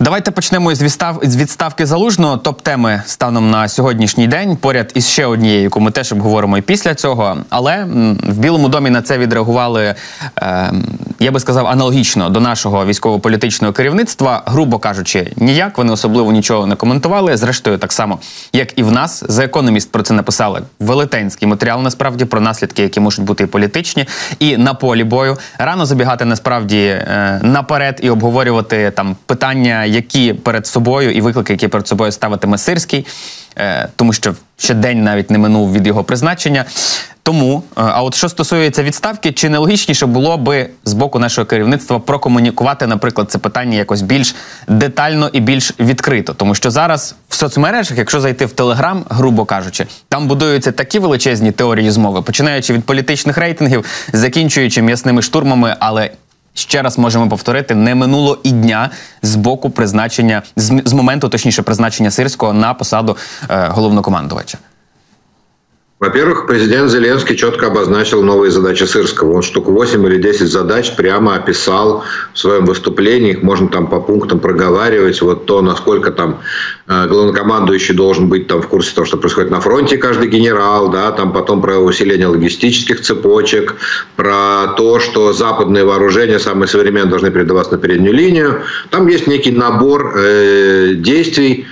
Давайте почнемо із відстав з відставки залужного. Топ теми станом на сьогоднішній день. Поряд із ще однією, яку ми теж обговоримо і після цього. Але в Білому домі на це відреагували, е, я би сказав, аналогічно до нашого військово-політичного керівництва. Грубо кажучи, ніяк вони особливо нічого не коментували. Зрештою, так само як і в нас. За економіст про це написали велетенський матеріал. Насправді про наслідки, які можуть бути і політичні, і на полі бою. Рано забігати насправді е, наперед і обговорювати там питання які перед собою і виклики, які перед собою ставитиме Сирський, е, тому що ще день навіть не минув від його призначення. Тому, е, а от що стосується відставки, чи не логічніше було би з боку нашого керівництва прокомунікувати, наприклад, це питання якось більш детально і більш відкрито, тому що зараз в соцмережах, якщо зайти в Телеграм, грубо кажучи, там будуються такі величезні теорії змови, починаючи від політичних рейтингів, закінчуючи м'ясними штурмами, але ще раз можемо повторити, не минуло і дня з боку призначення з, з моменту, точніше, призначення сирського на посаду е, головнокомандувача. Во-первых, президент Зеленский четко обозначил новые задачи Сырского. Он штук 8 или 10 задач прямо описал в своем выступлении. Их можно там по пунктам проговаривать. Вот то, насколько там э, главнокомандующий должен быть там в курсе того, что происходит на фронте каждый генерал, да, там потом про усиление логистических цепочек, про то, что западные вооружения, самые современные, должны передаваться на переднюю линию. Там есть некий набор э, действий,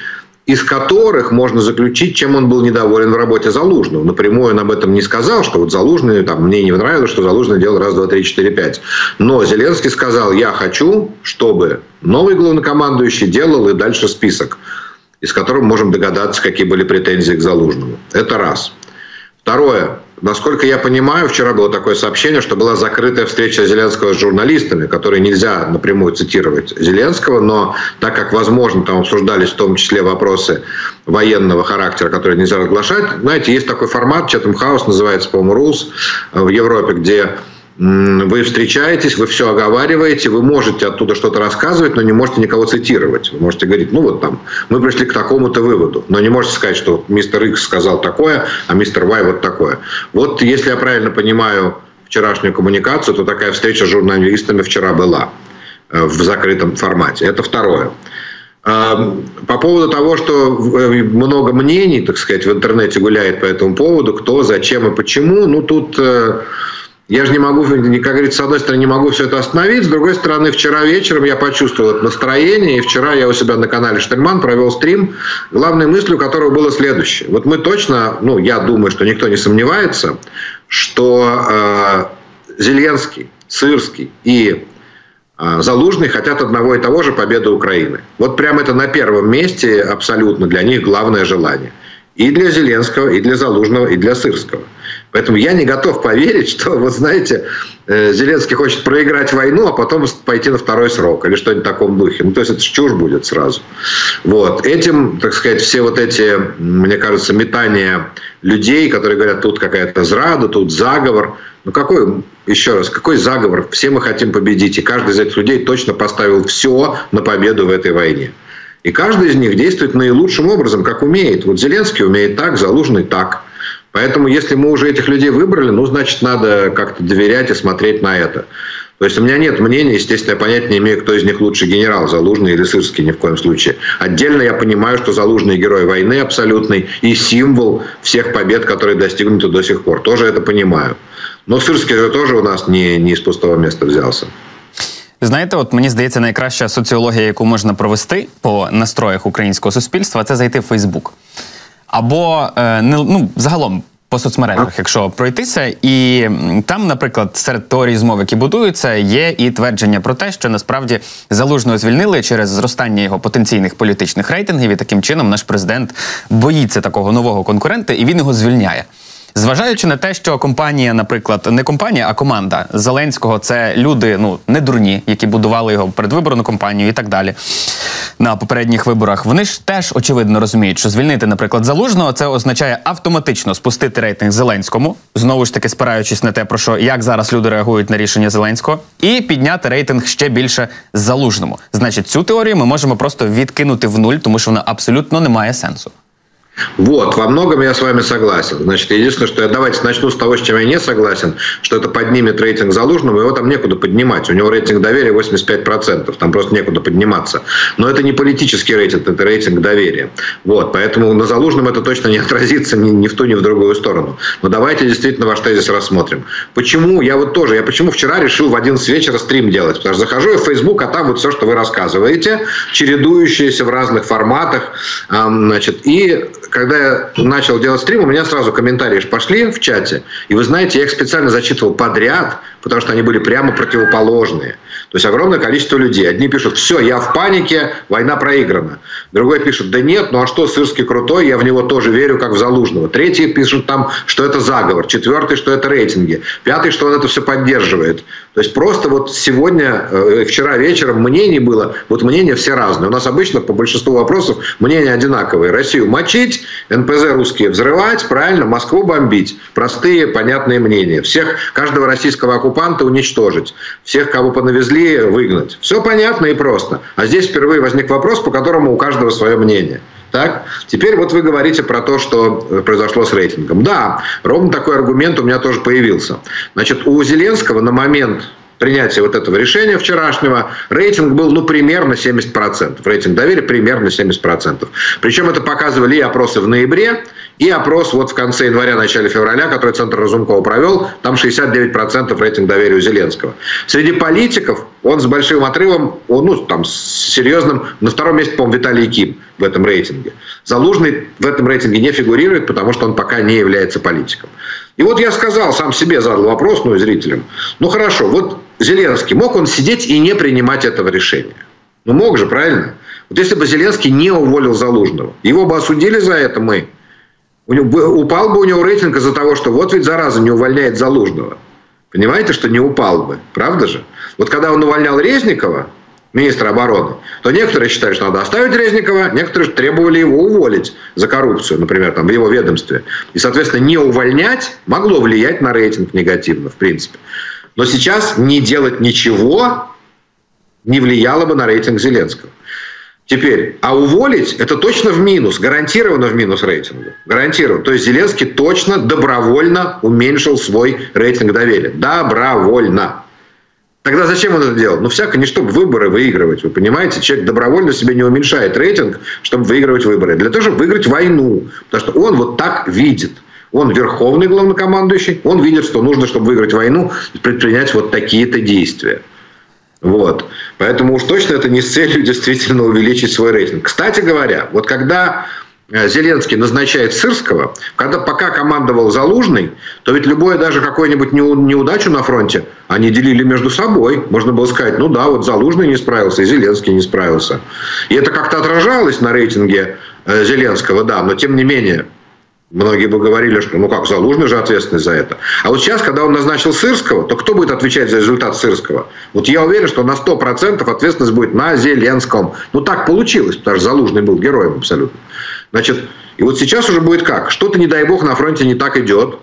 из которых можно заключить, чем он был недоволен в работе Залужного. Напрямую он об этом не сказал, что вот Залужный, там, мне не нравилось, что Залужный делал раз, два, три, четыре, пять. Но Зеленский сказал, я хочу, чтобы новый главнокомандующий делал и дальше список, из которого можем догадаться, какие были претензии к Залужному. Это раз. Второе. Насколько я понимаю, вчера было такое сообщение, что была закрытая встреча Зеленского с журналистами, которые нельзя напрямую цитировать Зеленского, но так как, возможно, там обсуждались в том числе вопросы военного характера, которые нельзя разглашать, знаете, есть такой формат, Chatham House называется, по-моему, Rules в Европе, где вы встречаетесь, вы все оговариваете, вы можете оттуда что-то рассказывать, но не можете никого цитировать. Вы можете говорить, ну вот там, мы пришли к такому-то выводу, но не можете сказать, что мистер Икс сказал такое, а мистер Вай вот такое. Вот если я правильно понимаю вчерашнюю коммуникацию, то такая встреча с журналистами вчера была э, в закрытом формате. Это второе. По поводу того, что э, много мнений, так сказать, в интернете гуляет по этому поводу, кто, зачем и почему, ну тут э, я же не могу, как говорится, с одной стороны, не могу все это остановить, с другой стороны, вчера вечером я почувствовал это настроение, и вчера я у себя на канале Штельман провел стрим, главной мыслью которого было следующее. Вот мы точно, ну, я думаю, что никто не сомневается, что э, Зеленский, Сырский и э, Залужный хотят одного и того же победы Украины. Вот прямо это на первом месте абсолютно для них главное желание. И для Зеленского, и для Залужного, и для Сырского. Поэтому я не готов поверить, что, вот знаете, э, Зеленский хочет проиграть войну, а потом пойти на второй срок или что-нибудь в таком духе. Ну, то есть это чушь будет сразу. Вот. Этим, так сказать, все вот эти, мне кажется, метания людей, которые говорят, тут какая-то зрада, тут заговор. Ну, какой, еще раз, какой заговор? Все мы хотим победить. И каждый из этих людей точно поставил все на победу в этой войне. И каждый из них действует наилучшим образом, как умеет. Вот Зеленский умеет так, Залужный так. Поэтому, если мы уже этих людей выбрали, ну, значит, надо как-то доверять и смотреть на это. То есть у меня нет мнения, естественно, я понять не имею, кто из них лучше генерал, Залужный или Сырский, ни в коем случае. Отдельно я понимаю, что Залужный герой войны абсолютный и символ всех побед, которые достигнуты до сих пор. Тоже это понимаю. Но Сырский же тоже у нас не, не из пустого места взялся. Знаєте, от мені здається, найкраща соціологія, яку можна провести по настроях українського суспільства, це зайти в Фейсбук. Або е, не ну загалом по соцмережах, якщо пройтися, і там, наприклад, серед теорій змов, які будуються, є і твердження про те, що насправді залужного звільнили через зростання його потенційних політичних рейтингів, і таким чином наш президент боїться такого нового конкурента, і він його звільняє. Зважаючи на те, що компанія, наприклад, не компанія, а команда Зеленського це люди, ну не дурні, які будували його передвиборну компанію і так далі. На попередніх виборах вони ж теж очевидно розуміють, що звільнити, наприклад, залужного це означає автоматично спустити рейтинг Зеленському, знову ж таки спираючись на те, про що як зараз люди реагують на рішення Зеленського, і підняти рейтинг ще більше залужному. Значить, цю теорію ми можемо просто відкинути в нуль, тому що вона абсолютно не має сенсу. Вот, во многом я с вами согласен. Значит, единственное, что я давайте начну с того, с чем я не согласен, что это поднимет рейтинг Залужного, его там некуда поднимать. У него рейтинг доверия 85%, там просто некуда подниматься. Но это не политический рейтинг, это рейтинг доверия. Вот, поэтому на Залужном это точно не отразится ни, ни в ту, ни в другую сторону. Но давайте действительно ваш тезис рассмотрим. Почему, я вот тоже, я почему вчера решил в 11 вечера стрим делать? Потому что захожу я в Facebook, а там вот все, что вы рассказываете, чередующиеся в разных форматах, значит, и когда я начал делать стрим, у меня сразу комментарии пошли в чате. И вы знаете, я их специально зачитывал подряд, потому что они были прямо противоположные. То есть огромное количество людей. Одни пишут, все, я в панике, война проиграна. Другой пишет, да нет, ну а что, Сырский крутой, я в него тоже верю, как в Залужного. Третий пишет там, что это заговор. Четвертый, что это рейтинги. Пятый, что он это все поддерживает. То есть просто вот сегодня, э, вчера вечером мнений было, вот мнения все разные. У нас обычно по большинству вопросов мнения одинаковые. Россию мочить, НПЗ русские взрывать, правильно, Москву бомбить. Простые, понятные мнения. Всех, каждого российского оккупанта уничтожить. Всех, кого понавезли, выгнать. Все понятно и просто. А здесь впервые возник вопрос, по которому у каждого свое мнение. Так? Теперь вот вы говорите про то, что произошло с рейтингом. Да, ровно такой аргумент у меня тоже появился. Значит, у Зеленского на момент принятия вот этого решения вчерашнего рейтинг был ну, примерно 70%. Рейтинг доверия примерно 70%. Причем это показывали и опросы в ноябре, и опрос вот в конце января, начале февраля, который Центр Разумкова провел, там 69% рейтинг доверия у Зеленского. Среди политиков он с большим отрывом, он, ну, там, с серьезным, на втором месте, по-моему, Виталий Ким в этом рейтинге. Залужный в этом рейтинге не фигурирует, потому что он пока не является политиком. И вот я сказал, сам себе задал вопрос, ну и зрителям. Ну хорошо, вот Зеленский, мог он сидеть и не принимать этого решения? Ну мог же, правильно? Вот если бы Зеленский не уволил Залужного, его бы осудили за это мы. У него, упал бы у него рейтинг из-за того, что вот ведь зараза не увольняет Залужного. Понимаете, что не упал бы, правда же? Вот когда он увольнял Резникова, министра обороны, то некоторые считали, что надо оставить Резникова, некоторые требовали его уволить за коррупцию, например, там, в его ведомстве. И, соответственно, не увольнять могло влиять на рейтинг негативно, в принципе. Но сейчас не делать ничего не влияло бы на рейтинг Зеленского. Теперь, а уволить это точно в минус, гарантированно в минус рейтингу. Гарантированно. То есть Зеленский точно добровольно уменьшил свой рейтинг доверия. Добровольно. Тогда зачем он это делал? Ну, всяко не чтобы выборы выигрывать. Вы понимаете, человек добровольно себе не уменьшает рейтинг, чтобы выигрывать выборы. Для того, чтобы выиграть войну. Потому что он вот так видит. Он верховный главнокомандующий. Он видит, что нужно, чтобы выиграть войну, предпринять вот такие-то действия. Вот. Поэтому уж точно это не с целью действительно увеличить свой рейтинг. Кстати говоря, вот когда Э, Зеленский назначает Сырского, когда пока командовал Залужный, то ведь любое даже какую-нибудь неудачу на фронте они делили между собой. Можно было сказать, ну да, вот Залужный не справился, и Зеленский не справился. И это как-то отражалось на рейтинге э, Зеленского, да, но тем не менее, Многие бы говорили, что ну как, Залужный же ответственный за это. А вот сейчас, когда он назначил Сырского, то кто будет отвечать за результат Сырского? Вот я уверен, что на 100% ответственность будет на Зеленском. Ну так получилось, потому что Залужный был героем абсолютно. Значит, и вот сейчас уже будет как? Что-то, не дай бог, на фронте не так идет.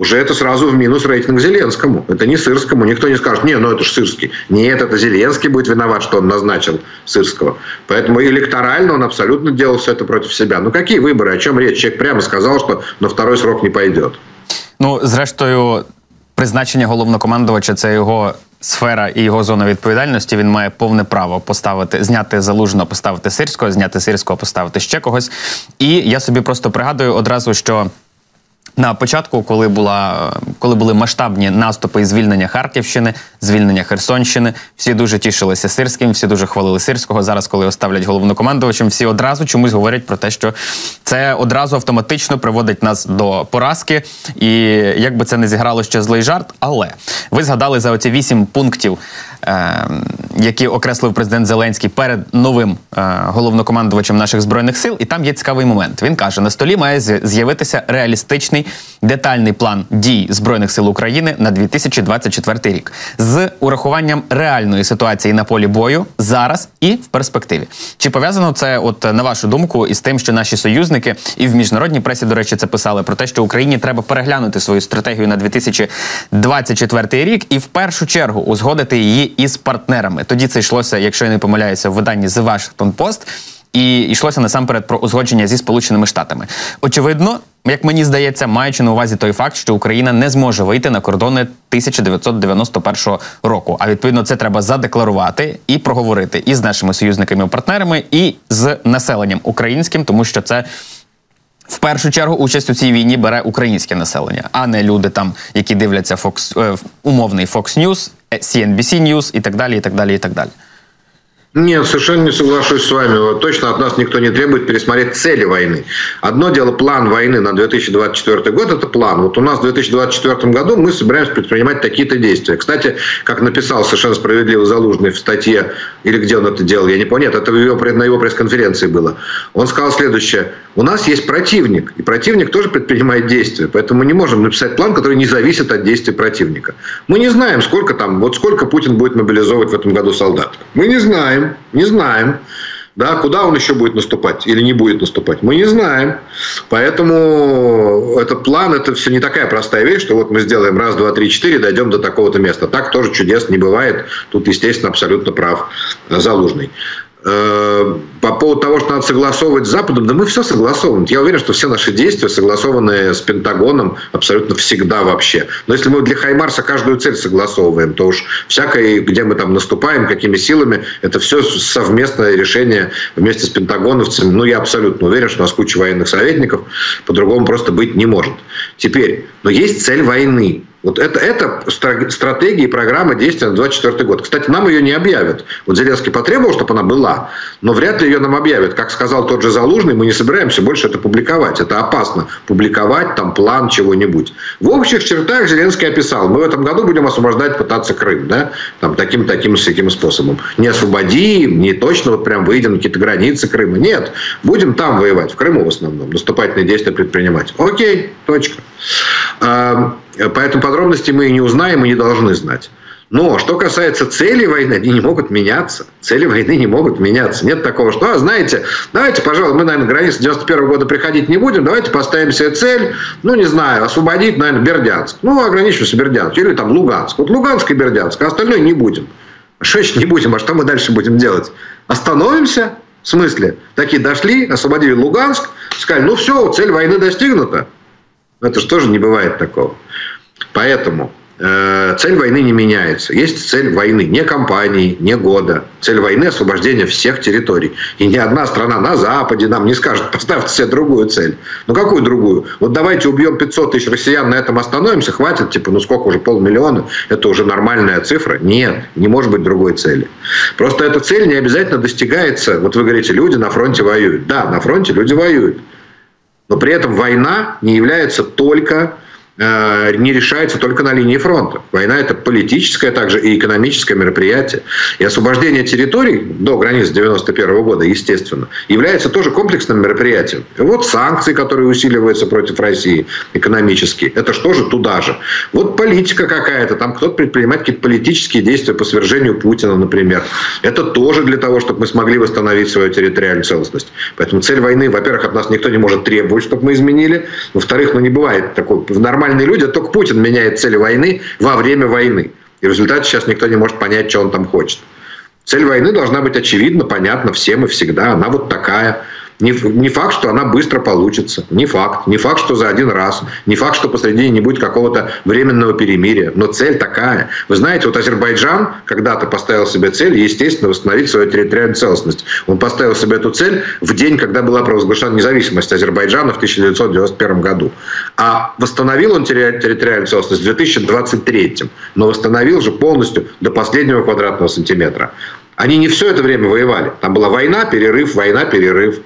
Уже это сразу в минус рейтинг Зеленскому. Это не Сырскому. Никто не скажет, не, ну это же Сырский. Нет, это Зеленский будет виноват, что он назначил Сырского. Поэтому электорально он абсолютно делал все это против себя. Ну какие выборы? О чем речь? Человек прямо сказал, что на второй срок не пойдет. Ну, зрештою, призначення головнокомандувача це його сфера і його зона відповідальності, він має повне право поставити, зняти залужно, поставити сирського, зняти сирського, поставити ще когось. І я собі просто пригадую одразу, що. на початку, коли була коли були масштабні наступи і звільнення Харківщини, звільнення Херсонщини, всі дуже тішилися сирським, всі дуже хвалили сирського. Зараз, коли його ставлять головнокомандувачем, всі одразу чомусь говорять про те, що це одразу автоматично приводить нас до поразки. І як би це не зіграло ще злий жарт, але ви згадали за оці вісім пунктів Ем, які окреслив президент Зеленський перед новим е, головнокомандувачем наших збройних сил, і там є цікавий момент. Він каже: на столі має з'явитися реалістичний детальний план дій збройних сил України на 2024 рік з урахуванням реальної ситуації на полі бою зараз і в перспективі. Чи пов'язано це, от на вашу думку, із тим, що наші союзники і в міжнародній пресі, до речі, це писали про те, що Україні треба переглянути свою стратегію на 2024 рік, і в першу чергу узгодити її із партнерами. Тоді це йшлося, якщо я не помиляюся, в виданні The Washington Post. І йшлося насамперед про узгодження зі Сполученими Штатами. Очевидно, як мені здається, маючи на увазі той факт, що Україна не зможе вийти на кордони 1991 року. А відповідно, це треба задекларувати і проговорити і з нашими союзниками, і з населенням українським, тому що це. В першу чергу участь у цій війні бере українське населення, а не люди там, які дивляться Fox, е, умовний Fox News, CNBC News і так далі, і так далі, і так далі. Нет, совершенно не соглашусь с вами. Точно от нас никто не требует пересмотреть цели войны. Одно дело план войны на 2024 год, это план. Вот у нас в 2024 году мы собираемся предпринимать такие-то действия. Кстати, как написал совершенно справедливо Залужный в статье, или где он это делал, я не нет, это его, на его пресс-конференции было. Он сказал следующее. У нас есть противник, и противник тоже предпринимает действия. Поэтому мы не можем написать план, который не зависит от действий противника. Мы не знаем, сколько там, вот сколько Путин будет мобилизовывать в этом году солдат. Мы не знаем знаем, не знаем. Да, куда он еще будет наступать или не будет наступать, мы не знаем. Поэтому этот план, это все не такая простая вещь, что вот мы сделаем раз, два, три, четыре, дойдем до такого-то места. Так тоже чудес не бывает. Тут, естественно, абсолютно прав Залужный. Э, по поводу того, что надо согласовывать с Западом, да мы все согласовываем. Я уверен, что все наши действия согласованы с Пентагоном абсолютно всегда вообще. Но если мы для Хаймарса каждую цель согласовываем, то уж всякое, где мы там наступаем, какими силами, это все совместное решение вместе с пентагоновцами. Ну, я абсолютно уверен, что у нас куча военных советников, по-другому просто быть не может. Теперь, но есть цель войны. Вот это, это стратегия и программа действия на 2024 год. Кстати, нам ее не объявят. Вот Зеленский потребовал, чтобы она была, но вряд ли ее нам объявят. Как сказал тот же Залужный, мы не собираемся больше это публиковать. Это опасно. Публиковать там план чего-нибудь. В общих чертах Зеленский описал. Мы в этом году будем освобождать, пытаться Крым. Да? Там, таким, таким, таким способом. Не освободим, не точно вот прям выйдем на какие-то границы Крыма. Нет. Будем там воевать. В Крыму в основном. Наступательные действия предпринимать. Окей. Точка. Поэтому подробности мы не узнаем и не должны знать. Но что касается цели войны, они не могут меняться. Цели войны не могут меняться. Нет такого, что, а, знаете, давайте, пожалуй, мы, наверное, границы 91 года приходить не будем, давайте поставим себе цель, ну, не знаю, освободить, наверное, Бердянск. Ну, ограничимся Бердянск. Или там Луганск. Вот Луганск и Бердянск, а остальное не будем. Еще не будем? А что мы дальше будем делать? Остановимся? В смысле? Такие дошли, освободили Луганск, сказали, ну все, цель войны достигнута. Это же тоже не бывает такого. Поэтому э, цель войны не меняется. Есть цель войны не компании, не года. Цель войны – освобождение всех территорий. И ни одна страна на Западе нам не скажет, поставьте себе другую цель. Ну, какую другую? Вот давайте убьем 500 тысяч россиян, на этом остановимся, хватит, типа, ну сколько уже, полмиллиона? Это уже нормальная цифра? Нет, не может быть другой цели. Просто эта цель не обязательно достигается. Вот вы говорите, люди на фронте воюют. Да, на фронте люди воюют. Но при этом война не является только не решается только на линии фронта. Война – это политическое также и экономическое мероприятие. И освобождение территорий до границ 91 года, естественно, является тоже комплексным мероприятием. И вот санкции, которые усиливаются против России экономически, это что же туда же. Вот политика какая-то, там кто-то предпринимает какие-то политические действия по свержению Путина, например. Это тоже для того, чтобы мы смогли восстановить свою территориальную целостность. Поэтому цель войны, во-первых, от нас никто не может требовать, чтобы мы изменили. Во-вторых, ну не бывает такой в нормальном нормальные люди, только Путин меняет цели войны во время войны. И в результате сейчас никто не может понять, что он там хочет. Цель войны должна быть очевидна, понятна всем и всегда. Она вот такая. Не, не факт, что она быстро получится. Не факт. Не факт, что за один раз. Не факт, что посредине не будет какого-то временного перемирия. Но цель такая. Вы знаете, вот Азербайджан когда-то поставил себе цель, естественно, восстановить свою территориальную целостность. Он поставил себе эту цель в день, когда была провозглашена независимость Азербайджана в 1991 году. А восстановил он территориальную целостность в 2023. Но восстановил же полностью до последнего квадратного сантиметра. Они не все это время воевали. Там была война, перерыв, война, перерыв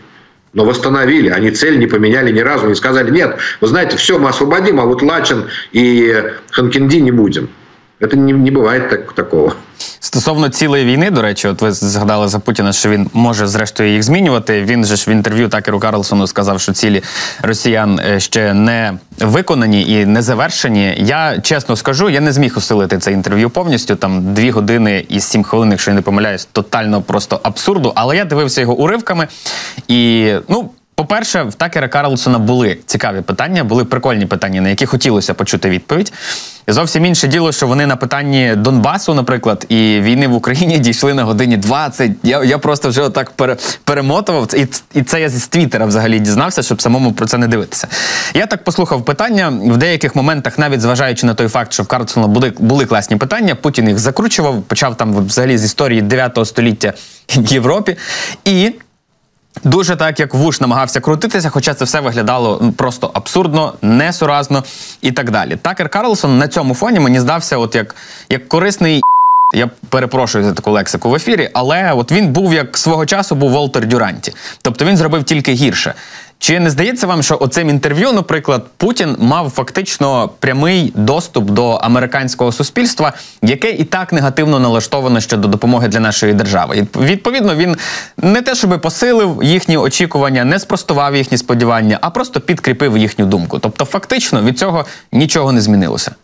но восстановили. Они цель не поменяли ни разу, не сказали, нет, вы знаете, все, мы освободим, а вот Лачин и Ханкинди не будем. Це не, не буває так, такого. Стосовно цілої війни, до речі, от ви згадали за Путіна, що він може зрештою їх змінювати. Він же ж в інтерв'ю Такеру Карлсону сказав, що цілі росіян е, ще не виконані і не завершені. Я чесно скажу, я не зміг усилити це інтерв'ю повністю. Там дві години і сім хвилин, якщо я не помиляюсь, тотально просто абсурду. Але я дивився його уривками і ну По-перше, в Такера Карлсона були цікаві питання, були прикольні питання, на які хотілося почути відповідь. Зовсім інше діло, що вони на питанні Донбасу, наприклад, і війни в Україні дійшли на годині 20. Я я просто вже отак пере, перемотував. І і це я з Твіттера взагалі дізнався, щоб самому про це не дивитися. Я так послухав питання в деяких моментах, навіть зважаючи на той факт, що в Карлсона були, були класні питання. Путін їх закручував, почав там взагалі з історії 9 століття в Європі. І Дуже так, як вуш намагався крутитися, хоча це все виглядало просто абсурдно, несуразно і так далі. Такер Карлсон на цьому фоні мені здався, от як, як корисний. Я перепрошую за таку лексику в ефірі, але от він був як свого часу був Волтер Дюранті. Тобто він зробив тільки гірше. Чи не здається вам, що оцим інтерв'ю, наприклад, Путін мав фактично прямий доступ до американського суспільства, яке і так негативно налаштовано щодо допомоги для нашої держави? Відповідно, він не те, щоб посилив їхні очікування, не спростував їхні сподівання, а просто підкріпив їхню думку. Тобто, фактично від цього нічого не змінилося.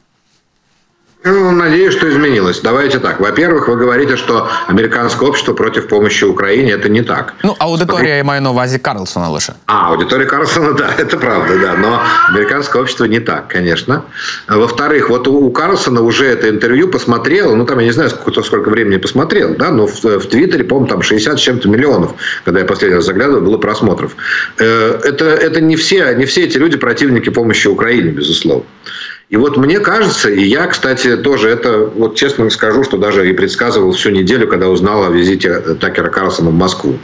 Ну, надеюсь, что изменилось. Давайте так. Во-первых, вы говорите, что американское общество против помощи Украине. Это не так. Ну, аудитория, я маю на увазі Карлсона лише. А, аудитория Карлсона, да, это правда, да. Но американское общество не так, конечно. Во-вторых, вот у Карлсона уже это интервью посмотрел, ну, там, я не знаю, сколько, сколько времени посмотрел, да, но в, в Твиттере, по-моему, там 60 с чем-то миллионов, когда я последний раз заглядывал, было просмотров. Э, это, это не все, не все эти люди противники помощи Украине, безусловно. И вот мне кажется, и я, кстати, тоже это, вот честно скажу, что даже и предсказывал всю неделю, когда узнал о визите Такера Карлсона в Москву.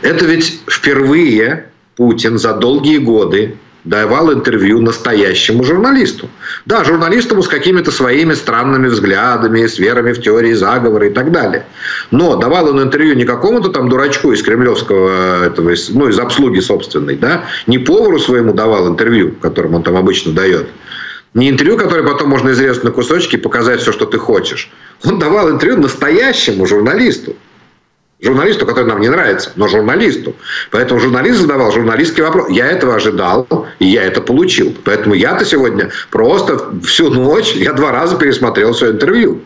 Это ведь впервые Путин за долгие годы давал интервью настоящему журналисту. Да, журналисту с какими-то своими странными взглядами, с верами в теории заговора и так далее. Но давал он интервью не какому-то там дурачку из кремлевского, этого, ну, из обслуги собственной, да, не повару своему давал интервью, которым он там обычно дает, не интервью, которое потом можно изрезать на кусочки и показать все, что ты хочешь. Он давал интервью настоящему журналисту. Журналисту, который нам не нравится, но журналисту. Поэтому журналист задавал журналистский вопрос. Я этого ожидал, и я это получил. Поэтому я-то сегодня просто всю ночь, я два раза пересмотрел свое интервью.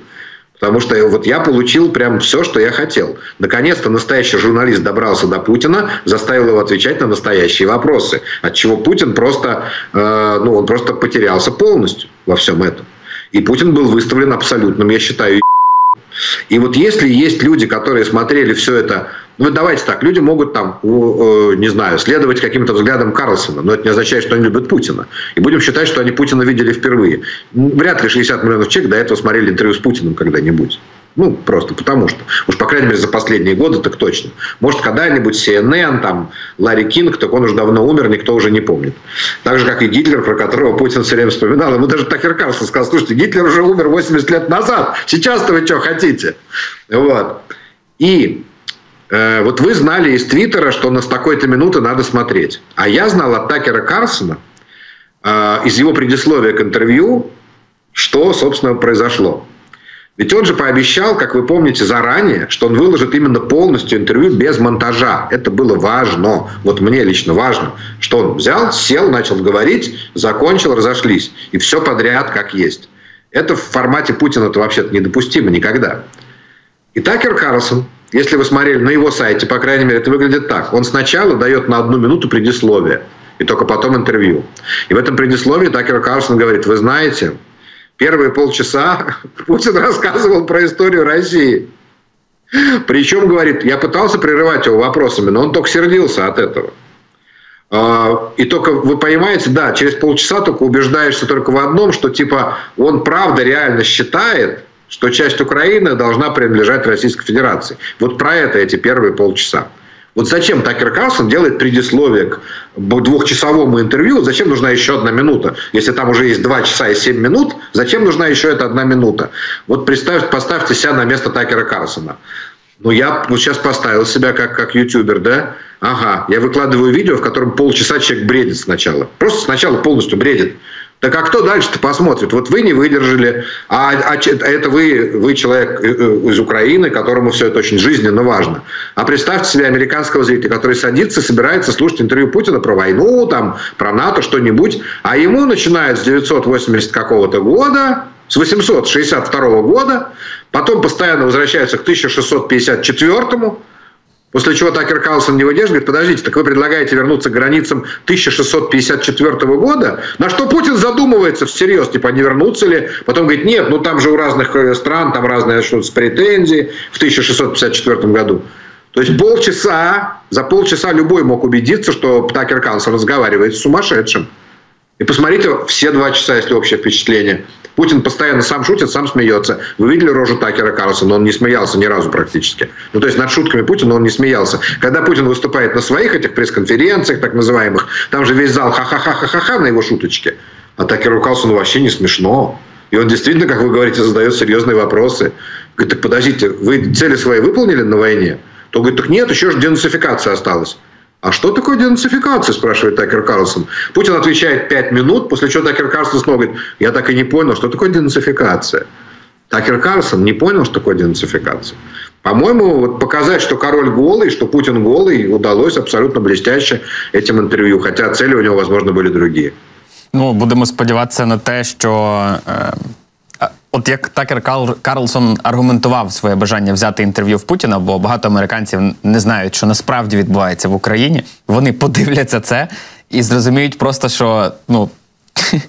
Потому что вот я получил прям все, что я хотел. Наконец-то настоящий журналист добрался до Путина, заставил его отвечать на настоящие вопросы. От чего Путин просто, э, ну, он просто потерялся полностью во всем этом. И Путин был выставлен абсолютным, я считаю, и вот если есть люди, которые смотрели все это, ну давайте так, люди могут там, не знаю, следовать каким-то взглядам Карлсона, но это не означает, что они любят Путина. И будем считать, что они Путина видели впервые. Вряд ли 60 миллионов человек до этого смотрели интервью с Путиным когда-нибудь. Ну, просто потому что. Уж, по крайней мере, за последние годы так точно. Может, когда-нибудь CNN, там, Ларри Кинг, так он уже давно умер, никто уже не помнит. Так же, как и Гитлер, про которого Путин все время вспоминал. Ему даже Такер Карлсон сказал, слушайте, Гитлер уже умер 80 лет назад. Сейчас-то вы что хотите? Вот. И э, вот вы знали из Твиттера, что на с такой-то минуты надо смотреть. А я знал от Такера Карлсона, э, из его предисловия к интервью, что, собственно, произошло. Ведь он же пообещал, как вы помните, заранее, что он выложит именно полностью интервью без монтажа. Это было важно. Вот мне лично важно, что он взял, сел, начал говорить, закончил, разошлись. И все подряд как есть. Это в формате Путина это вообще-то недопустимо никогда. И Такер Карлсон, если вы смотрели на его сайте, по крайней мере, это выглядит так. Он сначала дает на одну минуту предисловие, и только потом интервью. И в этом предисловии Такер Карлсон говорит, вы знаете, первые полчаса Путин рассказывал про историю России. Причем, говорит, я пытался прерывать его вопросами, но он только сердился от этого. А, и только, вы понимаете, да, через полчаса только убеждаешься только в одном, что типа он правда реально считает, что часть Украины должна принадлежать Российской Федерации. Вот про это эти первые полчаса. Вот зачем Такер Карлсон делает предисловие к двухчасовому интервью? Зачем нужна еще одна минута? Если там уже есть два часа и семь минут, зачем нужна еще эта одна минута? Вот представьте, поставьте себя на место Такера Карлсона. Ну, я вот сейчас поставил себя как, как ютубер, да? Ага, я выкладываю видео, в котором полчаса человек бредит сначала. Просто сначала полностью бредит. Так а кто дальше-то посмотрит? Вот вы не выдержали, а, а, это вы, вы человек э, э, из Украины, которому все это очень жизненно важно. А представьте себе американского зрителя, который садится, собирается слушать интервью Путина про войну, там, про НАТО, что-нибудь, а ему начинает с 980 какого-то года, с 862 года, потом постоянно возвращаются к 1654 После чего Такер Карлсон не выдерживает, говорит, подождите, так вы предлагаете вернуться к границам 1654 года? На что Путин задумывается всерьез, типа, не вернуться ли? Потом говорит, нет, ну там же у разных э, стран, там разные что-то претензии в 1654 году. То есть полчаса, за полчаса любой мог убедиться, что Такер Карлсон разговаривает с сумасшедшим. И посмотрите все два часа, если общее впечатление. Путин постоянно сам шутит, сам смеется. Вы видели рожу Такера Карлсона? Он не смеялся ни разу практически. Ну, то есть над шутками Путина он не смеялся. Когда Путин выступает на своих этих пресс-конференциях, так называемых, там же весь зал ха-ха-ха-ха-ха на его шуточке. А Такеру Карлсону вообще не смешно. И он действительно, как вы говорите, задает серьезные вопросы. Говорит, так подождите, вы цели свои выполнили на войне? То говорит, так нет, еще же денацификация осталась. А что такое денацификация, спрашивает Такер Карлсон. Путин отвечает пять минут, после чего Такер Карлсон снова говорит, я так и не понял, что такое денацификация. Такер Карлсон не понял, что такое денацификация. По-моему, вот показать, что король голый, что Путин голый, удалось абсолютно блестяще этим интервью, хотя цели у него, возможно, были другие. Ну, будемо сподіватися на те, що От як Такер Карлсон аргументував своє бажання взяти інтерв'ю в Путіна, бо багато американців не знають, що насправді відбувається в Україні. Вони подивляться це і зрозуміють просто, що ну.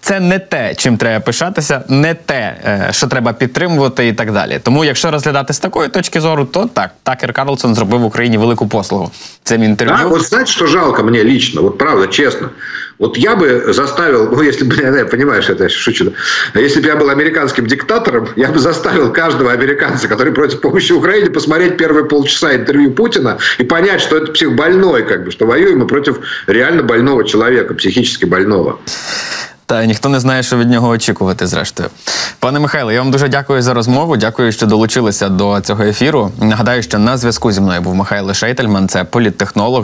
Це не те, чим треба пишатися, не те, е, що треба підтримувати, і так далі. Тому, якщо розглядати з такої точки зору, то так Такер Карлсон зробив Україні велику послугу. Цим інтерв'ю. Да, вот знаете, что жалко мне лично, вот правда, честно. Вот я бы заставил, ну, если бы, я понимаешь, это я шучу, да? если бы я был американским диктатором, я бы заставил каждого американца, который против помощи Украине, посмотреть первые полчаса интервью Путина и понять, что это психбольной, как бы, что воюем мы против реально больного человека, психически больного. Та ніхто не знає, що від нього очікувати. Зрештою, пане Михайло, я вам дуже дякую за розмову. Дякую, що долучилися до цього ефіру. Нагадаю, що на зв'язку зі мною був Михайло Шейтельман, це політтехнолог.